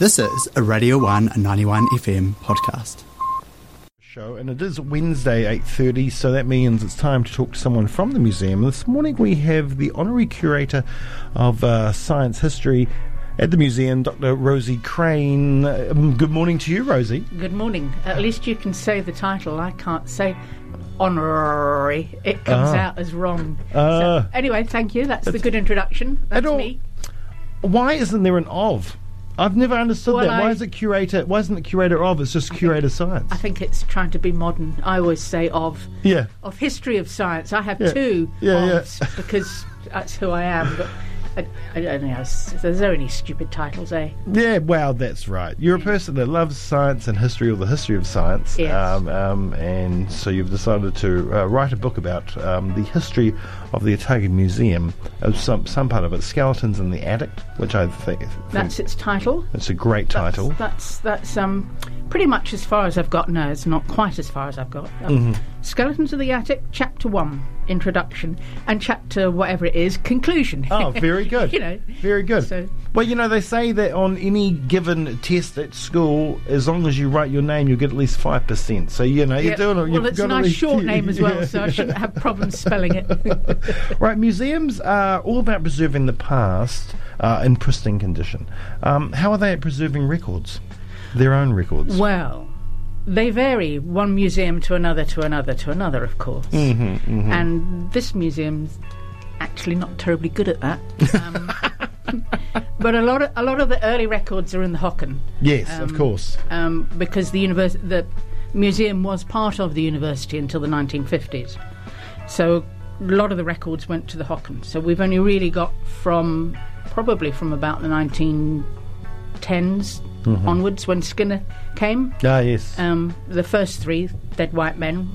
This is a Radio 1 91 FM podcast. Show and it is Wednesday 8:30 so that means it's time to talk to someone from the museum. This morning we have the honorary curator of uh, science history at the museum, Dr. Rosie Crane. Um, good morning to you, Rosie. Good morning. At least you can say the title. I can't say honorary. It comes Ah. out as wrong. Ah. so, anyway, thank you. That's the good introduction. That's all- me. Why isn't there an of? I've never understood Well, that. Why I- is it curator? Why isn't it curator of? It's just curator science. I think it's trying to be modern. I always say of yeah. of history of science. I have Yeah. two Yeah, yeah. because that's who I am. But I, I don't know. There's only stupid titles, eh? Yeah, well, that's right. You're a person that loves science and history, or the history of science. Yes. Um, um, and so you've decided to uh, write a book about um, the history of the Otago Museum, of some, some part of it, Skeletons in the Attic, which I think, That's its title. it's a great That's- title. That's that's um pretty much as far as I've got. No, it's not quite as far as I've got. Um, Mm-hmm. Skeletons of the Attic, Chapter One, Introduction, and Chapter whatever it is, Conclusion. Oh, very good. you know, Very good. So- well, you know, they say that on any given test at school, as long as you write your name, you'll get at least 5%. So, you know, you're doing it. well, it's got a nice short name as well, Yeah. so I shouldn't have problems spelling it. Right, museums are all about preserving the past uh, in pristine condition. Um, how are they at preserving records? Their own records. well, they vary one museum to another to another to another, of course. Mm-hmm, And this museum's actually not terribly good at that. Um, but a lot of a lot of the early records are in the Hocken. yes, of um, course. um, because the univers- the museum was part of the university until the 1950s. So a lot of the records went to the Hocken. So we've only really got from probably from about the 1910s onwards when Skinner came. Ah, yes. Um, the first three, Dead White Men,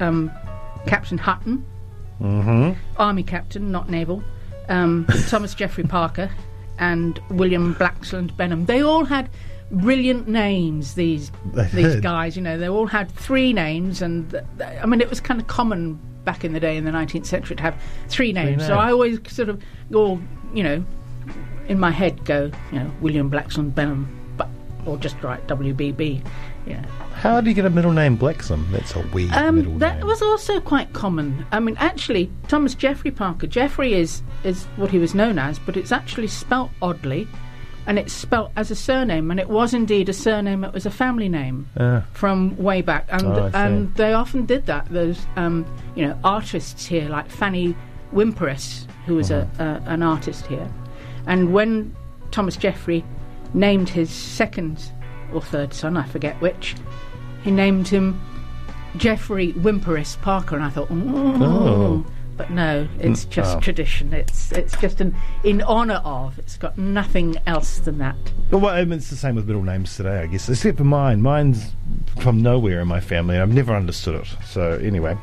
um, Captain Hutton, mm-hmm. Army Captain, not Naval, um, Thomas Jeffrey Parker, and William Blaxland Benham. They all had brilliant names. These They these did. guys, you know, they all had three names, and th- th- I mean, it was kind of common back in the day in the 19th century to have three names. So names. I always sort of go, you know, in my head go, you know, William Blackson Benham, but or just write WBB. Yeah. How do you get a middle name Blacksum? That's a weird middle Um, that name. was also quite common. I mean, actually, Thomas Jeffrey Parker. Jeffrey is is what he was known as, but it's actually spelt oddly, and it's spelt as a surname, and it was indeed a surname. It was a family name Ah. from way back, and Oh, and they often did that. Those um, you know artists here, like Fanny Wimperis, who was Uh-huh. a an artist here, and when Thomas Jeffrey named his second or third son, I forget which, he named him Jeffrey Wimperis Parker, and I thought, oh. Oh. But no, it's Mm, just oh. tradition. It's it's just an in honour of. It's got nothing else than that. Well, I mean, it's the same with middle names today, I guess, except for mine. Mine's from nowhere in my family, and I've never understood it. So, anyway,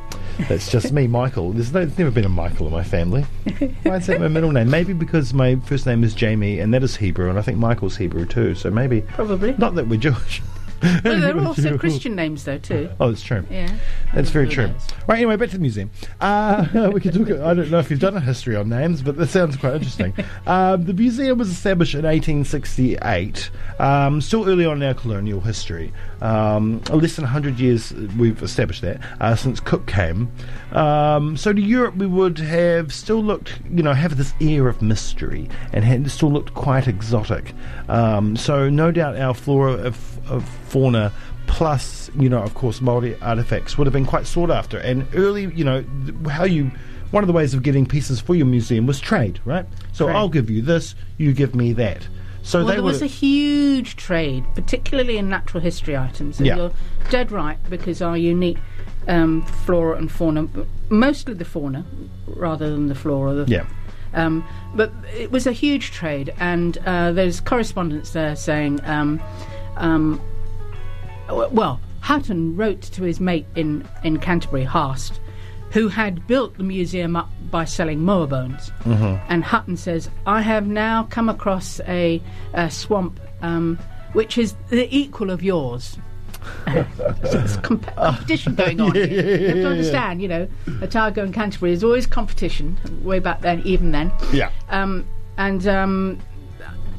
that's just me, Michael. There's, no, there's never been a Michael in my family. Why is that my middle name? Maybe because my first name is Jamie, and that is Hebrew, and I think Michael's Hebrew too. So maybe, Probably. not that we're Jewish. Well, there are also Christian names though too. Oh, that's true. Yeah. That's very true. knows? Right, anyway, back to the museum. Uh, we can talk. I don't know if you've done a history on names, but that sounds quite interesting. um, the museum was established in 1868, um, still early on in our colonial history. Um, less than 100 years we've established that uh, since Cook came. Um, so to Europe, we would have still looked, you know, have this air of mystery and had still looked quite exotic. Um, so no doubt our flora of, of fauna plus, you know, of course, Maori artifacts would have been quite sought after. And early, you know, how you. One of the ways of getting pieces for your museum was trade, right? So Trade. I'll give you this, you give me that. So Well, there was a huge trade, particularly in natural history items. And Yeah. You're dead right because our unique um, flora and fauna, mostly the fauna rather than the flora. The, yeah. Um, but it was a huge trade, and uh, there's correspondence there saying, um, um, well, Hutton wrote to his mate in, in Canterbury, Haast, who had built the museum up by selling moa bones. And Hutton says, I have now come across a, a swamp um, which is the equal of yours. comp- competition going on. Yeah, yeah, yeah, you have to understand, you know, Otago and Canterbury is always competition, way back then, even then. Yeah. Um, and um,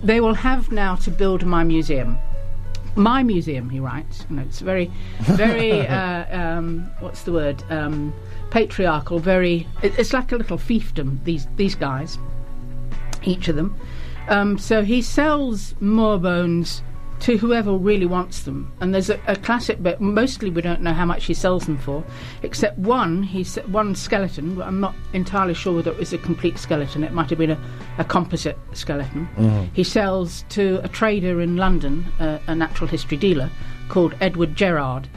they will have now to build my museum. My museum, he writes. You know, it's very, very. uh, um, what's the word? Um, patriarchal. Very. It, it's like a little fiefdom. These these guys, each of them. Um, so he sells more bones to whoever really wants them. And there's a, a, classic bit. Mostly, we don't know how much he sells them for, except one. He one skeleton. I'm not entirely sure whether it was a complete skeleton. It might have been a, a composite skeleton. Mm-hmm. He sells to a trader in London, uh, a natural history dealer called Edward Gerrard,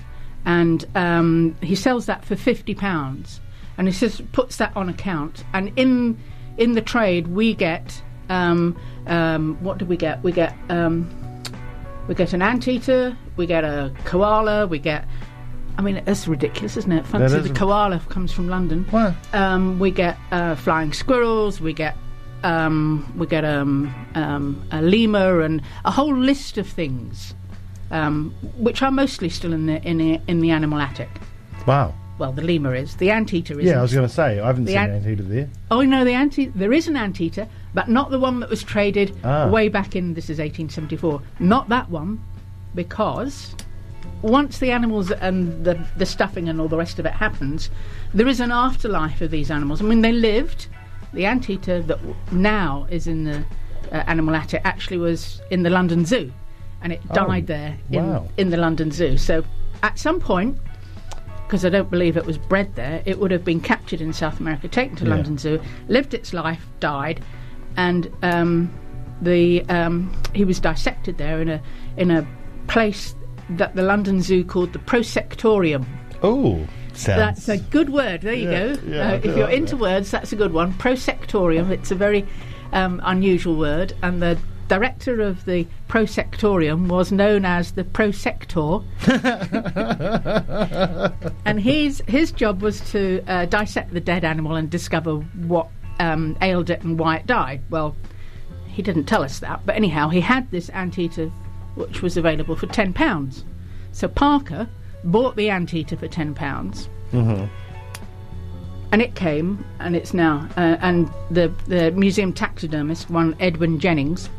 and um, he sells that for fifty pounds. And he says puts that on account. And in in the trade, we get um, um, what do we get? We get um, we get an anteater, we get a koala, we get. I mean, it's ridiculous, isn't it? Fancy is the koala comes from London. Wow. Um, we get uh, flying squirrels. We get um, we get um, um, a lemur and a whole list of things, um, which are mostly still in the in the in the animal attic. Wow. Well, the lemur is. The anteater is. Yeah, I was going to say I haven't The seen an- an anteater there. Oh no, the anti there is an anteater, but not the one that was traded Ah. way back in this is 1874. Not that one, because once the animals and the the stuffing and all the rest of it happens, there is an afterlife of these animals. I mean, they lived. The anteater that now is in the uh, animal attic actually was in the London Zoo, and it Oh, died there in wow. in the London Zoo. So at some point because I don't believe it was bred there. It would have been captured in South America, taken to Yeah. London Zoo, lived its life, died, and um, the um, he was dissected there in a in a place that the London Zoo called the prosectorium. Oh, sounds. That's a good word. There you Yeah, go. yeah, uh, if you're like into that. words, that's a good one. Prosectorium. It's a very um, unusual word, and the director of the prosectorium was known as the prosector. and his his job was to uh, dissect the dead animal and discover what um, ailed it and why it died. Well, he didn't tell us that, but anyhow, he had this anteater which was available for ten pounds. So Parker bought the anteater for ten pounds, and it came, and it's now, uh, and the the museum taxidermist, one Edwin Jennings,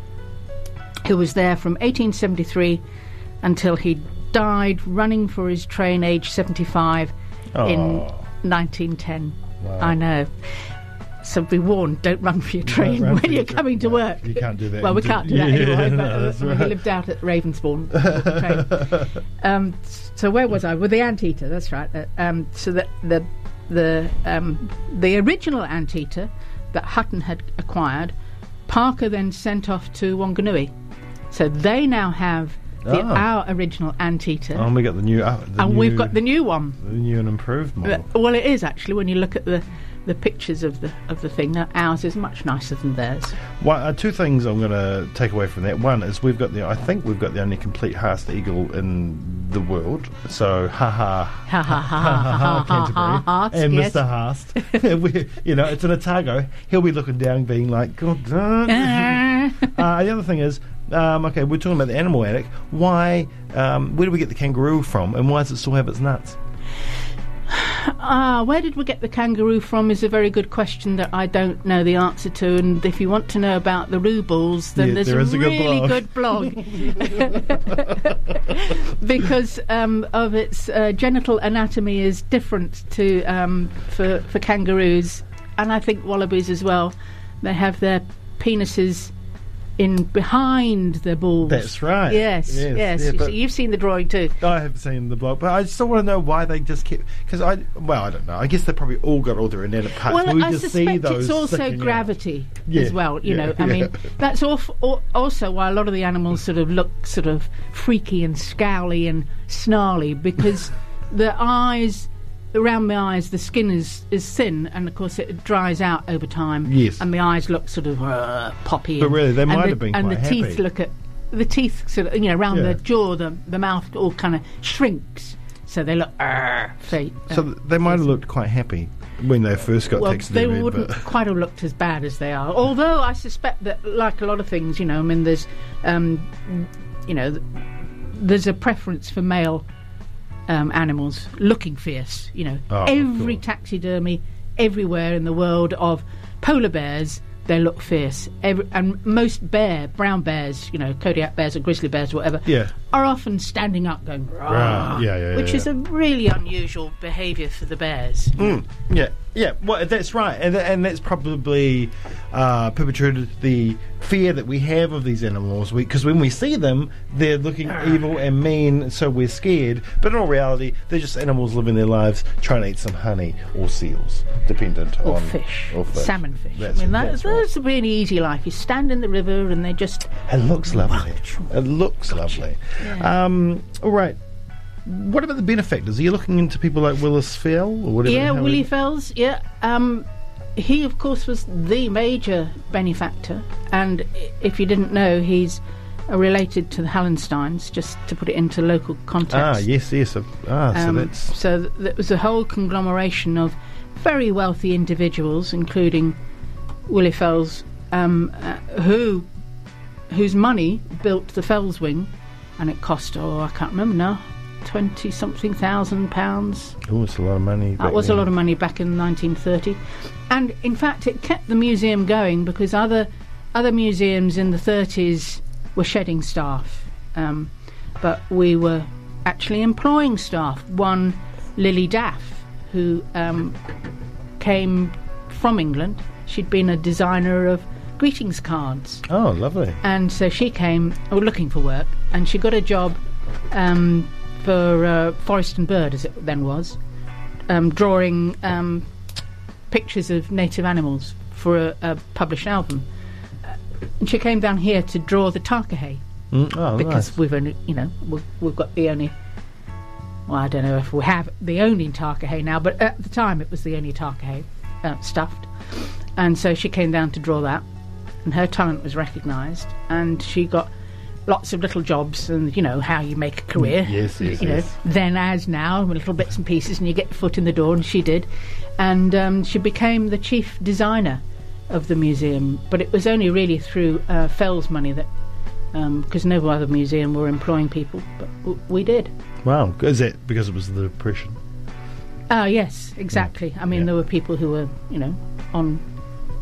who was there from 1873 until he died running for his train, age 75, in 1910. Wow. I know. So be warned, don't run for your train for when you're coming to No, work. you can't do that Well, we can't do that Yeah, anyway. no, but uh, that's we lived out at Ravensbourne. the train. um, so where was I? With the anteater. That's right. Uh, um, so the the the um, the original anteater that Hutton had acquired, Parker then sent off to Wanganui. So they now have the, Ah. our original anteater, Oh, and we got the new. Uh, the and new, we've got the new one. the new and improved model. Uh, Well, it is actually when you look at the the pictures of the of the thing. uh, Ours is much nicer than theirs. One, uh, two things I'm going to take away from that. One is we've got the. I think we've got the only complete Haast eagle in the world. So, ha ha. Ha ha ha ha ha ha ha ha. and yes. Mr. Haast. we, you know, it's an Otago. He'll be looking down, being like, God uh, the other thing is, um, okay, we're talking about the animal attic. Why? Um, where do we get the kangaroo from, and why does it still have its nuts? Ah, where did we get the kangaroo from is a very good question that I don't know the answer to. And if you want to know about the rubles, then Yeah, there's there a a good really blog. good blog. because um, of its uh, genital anatomy is different to um, for for kangaroos, and I think wallabies as well. They have their penises in behind the balls. That's right. Yes, Yes, yes. yeah, You but- see- You've seen the drawing too. I have seen the blog, but I still want to know why they just keep. Because I, well, I don't know. I guess they probably all got all their inanimate parts. Well, we I just suspect see those it's also gravity Yeah, as well. You yeah, know, I mean, that's al- also why a lot of the animals sort of look sort of freaky and scowly and snarly because the eyes. Around the eyes, the skin is, is thin, and of course it dries out over time. Yes. and the eyes look sort of uh, poppy. But and- really, they might the- have been And the teeth happy. look at the teeth sort of you know around Yeah. the jaw, the the mouth all kind of shrinks, so they look. Uh, fa- So they might have looked quite happy when they first got well, they taxidermied. wouldn't quite have looked as bad as they are. Although I suspect that, like a lot of things, you know, I mean, there's, um, you know, there's a preference for male um, animals looking fierce. You know, Oh, every taxidermy everywhere in the world of polar bears they look fierce. Every, and most bear, brown bears, you know, Kodiak bears or grizzly bears or whatever, Yeah. are often standing up going, "Rah," Right, yeah, yeah, which yeah, is a really unusual behaviour for the bears. Yeah, yeah. Well, that's right, and and that's probably uh, perpetuated the fear that we have of these animals. Because when we see them, they're looking evil and mean, so we're scared. But in all reality, they're just animals living their lives, trying to eat some honey or seals, dependent Or on fish, or fish. salmon fish. That's, I mean, that, that's right. that's a really easy life. You stand in the river and they just It looks lovely. It looks lovely. Um, all right. What about the benefactors? Are you looking into people like Willis Fell or whatever? Yeah, Willi Fels. Yeah, um, he of course was the major benefactor, and if you didn't know, he's uh, related to the Hallensteins. Just to put it into local context. Ah, yes, yes. uh, Ah, so Um, that's so th- there was a whole conglomeration of very wealthy individuals, including Willi Fels, um, uh, who whose money built the Fels wing, and it cost oh I can't remember now, twenty something thousand pounds. oh, it's a lot of money. That was a lot of money back in 1930, and in fact, it kept the museum going because other other museums in the 30s were shedding staff, um, but we were actually employing staff. One, Lily Daff, who um, came from England. She'd been a designer of greetings cards Oh, lovely. and so she came or looking for work and she got a job um, for uh, Forest and Bird as it then was um, drawing um, pictures of native animals for a, a published album. Uh, and she came down here to draw the Takahe Mm, oh, because nice. we've only you know we've, we've got the only well I don't know if we have the only Takahe now but at the time it was the only Takahe uh, stuffed. And so she came down to draw that and her talent was recognised and she got lots of little jobs and you know how you make a career Mm, Yes, yes, you yes. know then as now little bits and pieces and you get your foot in the door and she did and um, she became the chief designer of the museum but it was only really through uh, Fels's money that because no other museum were employing people but w- we did Wow. Is that because it was the Depression? Ah, yes, exactly. I mean, Yeah. there were people who were, you know, on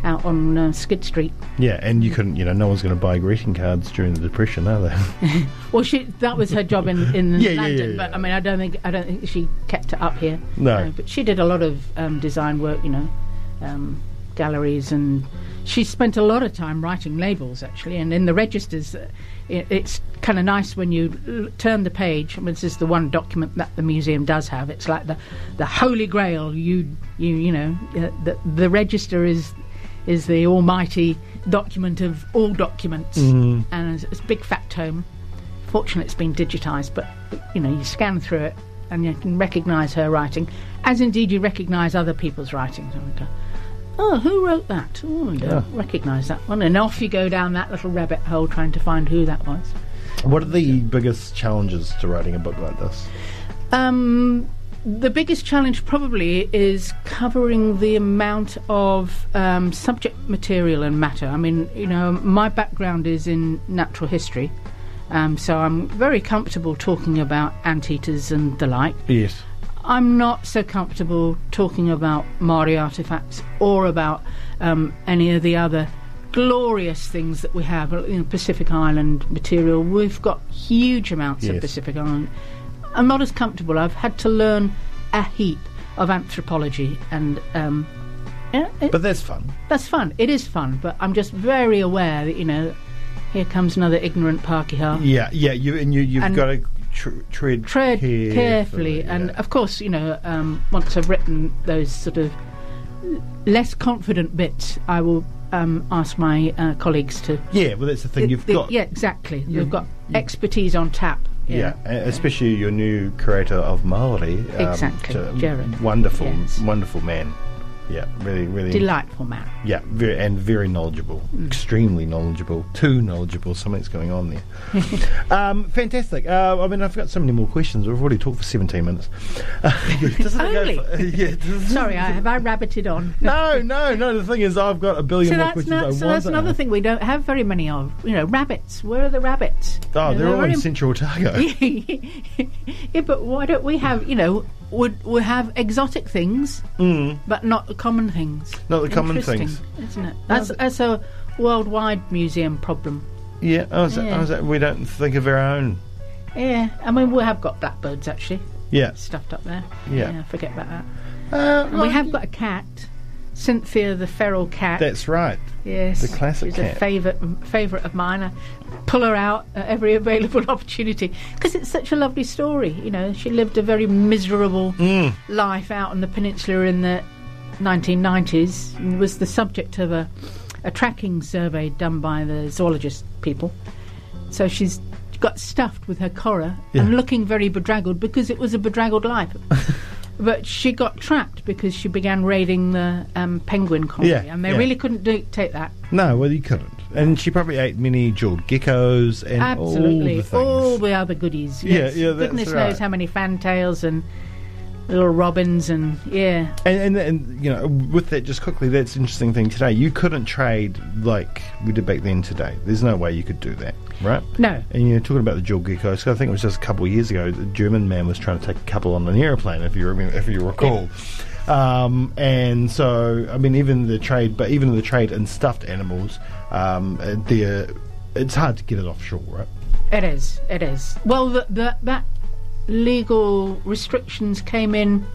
out on uh, Skid Street. Yeah, and you couldn't, you know, no one's going to buy greeting cards during the Depression, are they? Well, she that was her job in in Yeah, yeah, London, yeah, but. I mean, I don't think I don't think she kept it up here. No. but she did a lot of um, design work, you know, um, galleries, and she spent a lot of time writing labels actually. And in the registers, uh, it, it's kind of nice when you l- turn the page. I mean, this is the one document that the museum does have. It's like the the holy grail. You you you know, uh, the the register is is the almighty document of all documents, and it's, it's a big fat tome. Fortunately, it's been digitised, but you know, you scan through it and you can recognise her writing, as indeed you recognise other people's writings. And we go, oh, who wrote that? Oh, I don't recognise that one. And off you go down that little rabbit hole trying to find who that was. what are the biggest challenges to writing a book like this? Um, the biggest challenge probably is covering the amount of um, subject material and matter. I mean, you know, my background is in natural history, um, so I'm very comfortable talking about anteaters and the like. Yes. I'm not so comfortable talking about Maori artifacts or about um, any of the other glorious things that we have. You know, Pacific Island material. We've got huge amounts Yes. of Pacific Island. I'm not as comfortable. I've had to learn a heap of anthropology, and um, yeah, it, But that's fun. that's fun. It is fun, but I'm just very aware that you know, here comes another ignorant Pakeha Yeah, yeah, you and you you've And- got to tr- tread tread carefully, carefully, and of course, you know, um, once I've written those sort of less confident bits, I will um, ask my uh, colleagues to. yeah, well that's the thing you've the- got. yeah, exactly. you- We've got expertise on tap. Yeah, e- especially your new creator of Maori. Um, Exactly, Jared. Wonderful, Yes. wonderful man. Yeah, really, really. delightful man. Yeah, very, and very knowledgeable, Mm. extremely knowledgeable, too knowledgeable. Something's going on there. um, fantastic. Uh, I mean, I've got so many more questions. We've already talked for 17 minutes. Doesn't Only? for- yeah, Sorry, I, have I rabbited on? No, no, no. The thing is, I've got a billion So more questions. not, so that's another thing we don't have very many of. You know, rabbits. Where are the rabbits? Oh, You know, they're all in Central Otago. yeah, but why don't we have, you know, would would have exotic things, but not the common things. Mm. Not the common things. isn't it? That's that's a worldwide museum problem. Yeah, I was, I Yeah. was, we don't think of our own. Yeah, I mean we have got blackbirds actually Yeah. stuffed up there. Yeah. forget about that. Uh, And we have got a cat, Cynthia the feral cat. That's right. yes, the classic She's cat. a favourite favourite of mine. I pull her out at every available opportunity because it's such a lovely story. You know, she lived a very miserable Mm. life out on the peninsula in the 1990s and was the subject of a, a tracking survey done by the zoologist people. So she's got stuffed with her collar and looking very bedraggled because it was a bedraggled life. but she got trapped because she began raiding the um, penguin colony, Yeah, and they yeah. really couldn't do, take that. No, well, you couldn't. And she probably ate many jeweled geckos and Absolutely, all the things. other goodies. Yeah, Yes. yeah, that's Goodness right. knows how many fantails and little robins and yeah. And, and, and you know, with that, just quickly, that's an interesting thing today. You couldn't trade like we did back then. Today, there's no way you could do that, right? No. And you're talking about the jewel geckos. I think it was just a couple of years ago. The German man was trying to take a couple on an aeroplane, if you remember, if you recall. Um, and so, I mean, even the trade, but even the trade in stuffed animals, um, it's hard to get it offshore, right? It is. It is. Well, the, the, that legal restrictions came in.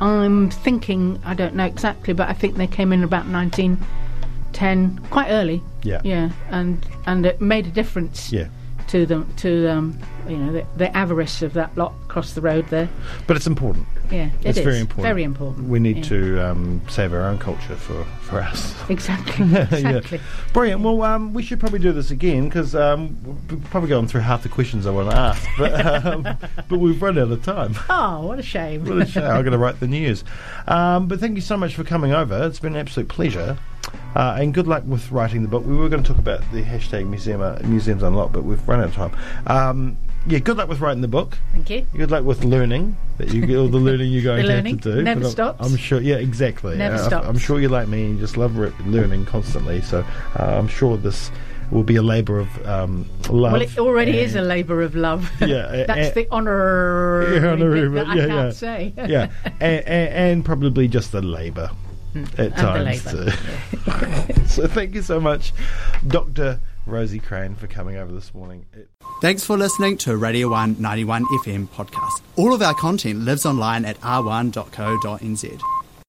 I'm thinking. I don't know exactly, but I think they came in about 1910, quite early. Yeah. Yeah, and and it made a difference Yeah. To them to um, you know the, the avarice of that lot across the road there. But it's important. Yeah, it it's is. very important. Very important. We need Yeah. to um, save our own culture for, for us. Exactly. Yeah. Exactly. Brilliant. Well, um, we should probably do this again because um, we've probably gone through half the questions I want to ask, but, um, but we've run out of time. Oh, what a shame. What a shame. I've got to write the news. Um, but thank you so much for coming over. It's been an absolute pleasure. Uh, and good luck with writing the book. We were going to talk about the hashtag museum, uh, museums unlocked, but we've run out of time. Um, yeah, good luck with writing the book. Thank you. Good luck with learning that you all the learning you're going to have to do. never But I'm- stops. I'm sure. Yeah, exactly. Never Uh, stops. I'm sure you're like me. And you just love re- learning constantly. So uh, I'm sure this will be a labour of um, love. Well, it already is a labour of love. Yeah, That's the honour Yeah, honorary that I yeah, can't yeah. say. yeah, and, and, and probably just the labour at Mm, times. labour, so thank you so much, Doctor Rosie Crane, for coming over this morning. It- Thanks for listening to Radio 191 FM podcast. All of our content lives online at r1.co.nz.